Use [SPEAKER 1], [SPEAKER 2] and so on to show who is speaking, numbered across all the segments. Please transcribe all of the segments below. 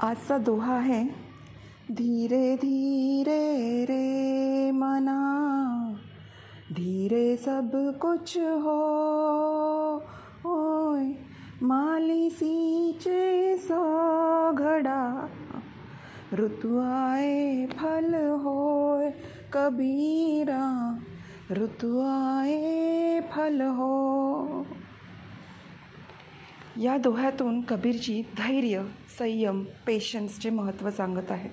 [SPEAKER 1] आजचा दोहा है। धीरे धीरे रे मना। धीरे सब कुछ हो। ओय मालिसीचे घडा। ऋतु आए, फल हो कबीरा। ऋतू आए, फल हो। या दोह्यातून कबीरजी धैर्य संयम पेशन्सचे महत्त्व सांगत आहेत.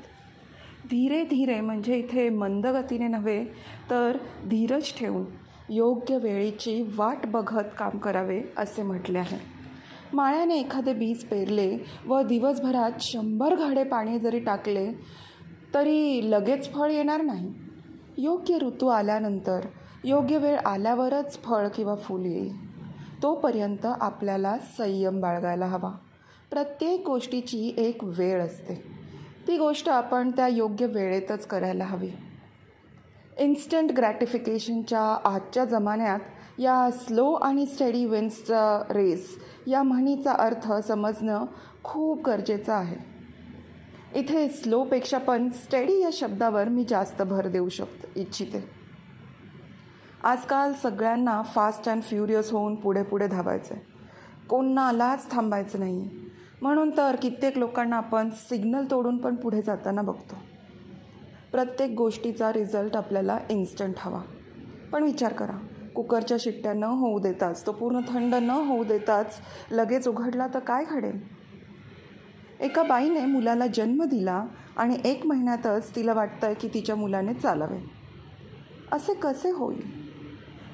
[SPEAKER 1] धीरे धीरे म्हणजे इथे मंदगतीने नव्हे तर धीरज ठेवून योग्य वेळेची वाट बघत काम करावे असे म्हटले आहे. माळ्याने एखादे बीज पेरले व दिवसभरात शंभर घाडे पाणी जरी टाकले तरी लगेच फळ येणार नाही. योग्य ऋतू आल्यानंतर योग्य वेळ आल्यावरच फळ किंवा फूल येईल. तोपर्यंत आपल्याला संयम बाळगायला हवा. प्रत्येक गोष्टीची एक वेळ असते. ती गोष्ट आपण त्या योग्य वेळेतच करायला हवी. इन्स्टंट ग्रॅटिफिकेशनच्या आजच्या जमान्यात या स्लो आणि स्टडी विन्सचा रेस या म्हणीचा अर्थ समजणं खूप गरजेचं आहे. इथे स्लोपेक्षा पण स्टडी या शब्दावर मी जास्त भर देऊ शकतो इच्छिते. आजकाल सगळ्यांना फास्ट अँड फ्युरियस होऊन पुढे पुढे धावायचं आहे कोणालाच थांबायचं नाही आहे म्हणून तर कित्येक लोकांना आपण सिग्नल तोडून पण पुढे जाताना बघतो. प्रत्येक गोष्टीचा रिझल्ट आपल्याला इन्स्टंट हवा. पण विचार करा कुकरच्या शिट्ट्या न होऊ देताच तो पूर्ण थंड न होऊ देताच लगेच उघडला तर काय घडेल? एका बाईने मुलाला जन्म दिला आणि एक महिन्यातच तिला वाटतं की तिच्या मुलाने चालावे. असे कसे होईल?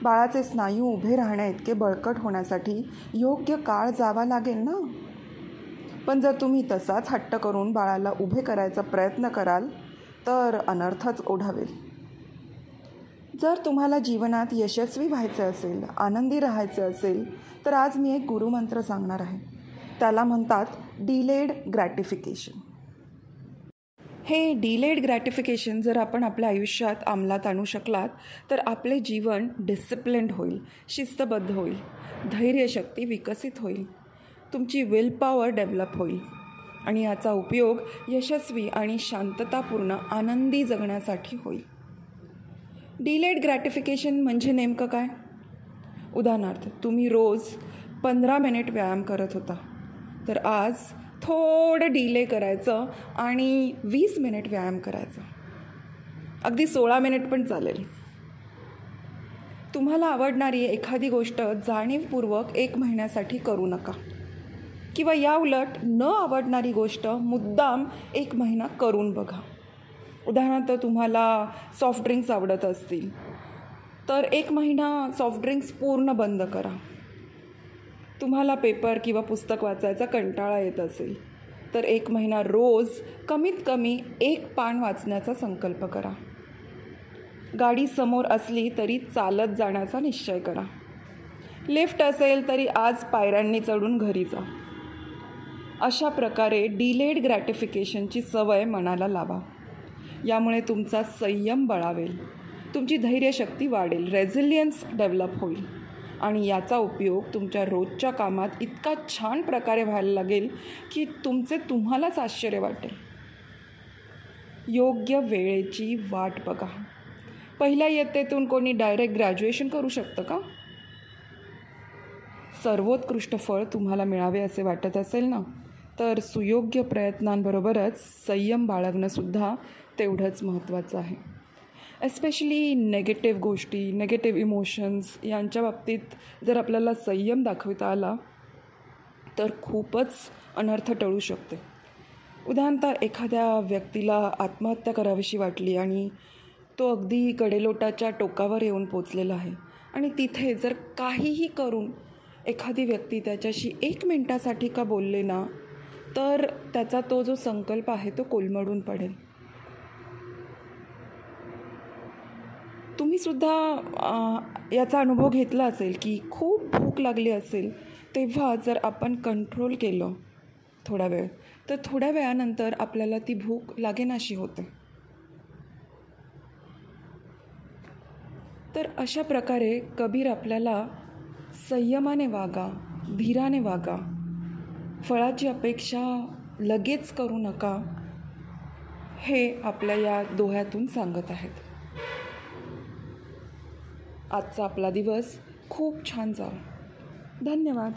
[SPEAKER 1] बाळाचे स्नायू उभे राहण्या इतके बळकट होण्यासाठी योग्य काळ जावा लागेल ना? पण जर तुम्ही तसाच हट्ट करून बाळाला उभे करायचा प्रयत्न कराल तर अनर्थच ओढावेल. जर तुम्हाला जीवनात यशस्वी व्हायचं असेल आनंदी राहायचं असेल तर आज मी एक गुरुमंत्र सांगणार आहे. त्याला म्हणतात डिलेड ग्रॅटिफिकेशन. हे डिलेड ग्रॅटिफिकेशन जर आपण आपल्या आयुष्यात अंमलात आणू शकलात तर आपले जीवन डिसिप्लिन्ड होईल शिस्तबद्ध होईल धैर्यशक्ती विकसित होईल तुमची विल पॉवर डेव्हलप होईल. आणि याचा उपयोग यशस्वी आणि शांततापूर्ण आनंदी जगण्यासाठी होईल. डिलेड ग्रॅटिफिकेशन म्हणजे नेमकं काय? उदाहरणार्थ तुम्ही रोज पंधरा मिनिट व्यायाम करत होता. तर आज थोडं डिले करायचं आणि वीस मिनिट व्यायाम करायचा. अगदी सोळा मिनिट पण चालेल. तुम्हाला आवडणारी एखादी गोष्ट जाणीवपूर्वक एक महिन्यासाठी करू नका. किंवा या उलट न आवडणारी गोष्ट मुद्दाम एक महिना करून बघा. उदाहरणार्थ तुम्हाला सॉफ्ट ड्रिंक्स आवडत असतील तर एक महिना सॉफ्ट ड्रिंक्स पूर्ण बंद करा. तुम्हाला पेपर किंवा पुस्तक वाचायचा कंटाळा येत असेल तर एक महिना रोज कमीत कमी एक पान वाचण्याचा संकल्प करा. गाडी समोर असली तरी चालत जाण्याचा निश्चय करा. लिफ्ट असेल तरी आज पायऱ्यांनी चढून घरी जा. अशा प्रकारे डिलेड ग्रॅटिफिकेशनची सवय मनाला लावा. यामुळे तुमचा संयम बळावेल. तुमची धैर्यशक्ती वाढेल. रेझिलियन्स डेव्हलप होईल. आणि याचा उपयोग तुमच्या रोजच्या कामात इतका छान प्रकारे व्हायला लागेल की तुमचे तुम्हालाच आश्चर्य वाटेल. योग्य वेळेची वाट बघा. पहिल्या इयत्तेतून कोणी डायरेक्ट ग्रॅज्युएशन करू शकतं का? सर्वोत्कृष्ट फळ तुम्हाला मिळावे असे वाटत असेल ना? तर सुयोग्य प्रयत्नांबरोबरच संयम बाळगणंसुद्धा तेवढंच महत्त्वाचं आहे. एस्पेशली नेगेटिव्ह गोष्टी नेगेटिव्ह इमोशन्स यांच्या बाबतीत जर आपल्याला संयम दाखवता आला तर खूपच अनर्थ टळू शकते. उदाहरणतः एखाद्या व्यक्तीला आत्महत्या करावीशी वाटली आणि तो अगदी कडेलोटाच्या टोकावर येऊन पोचलेला आहे आणि तिथे जर काहीही करून एखादी व्यक्ती त्याच्याशी एक मिनटासाठी का बोलले ना तर त्याचा तो जो संकल्प आहे तो कोलमडून पडेल. तुम्हीसुद्धा याचा अनुभव घेतला असेल की खूप भूक लागली असेल तेव्हा जर आपण कंट्रोल केलं थोडा वेळ तर थोड्या वेळानंतर आपल्याला ती भूक लागेनाशी होते. तर अशा प्रकारे कबीर आपल्याला संयमाने वागा धीराने वागा. फळाची अपेक्षा लगेच करू नका हे आपल्या या दोह्यातून सांगत आहेत. आजचा आपला दिवस खूप छान जाऊ धन्यवाद.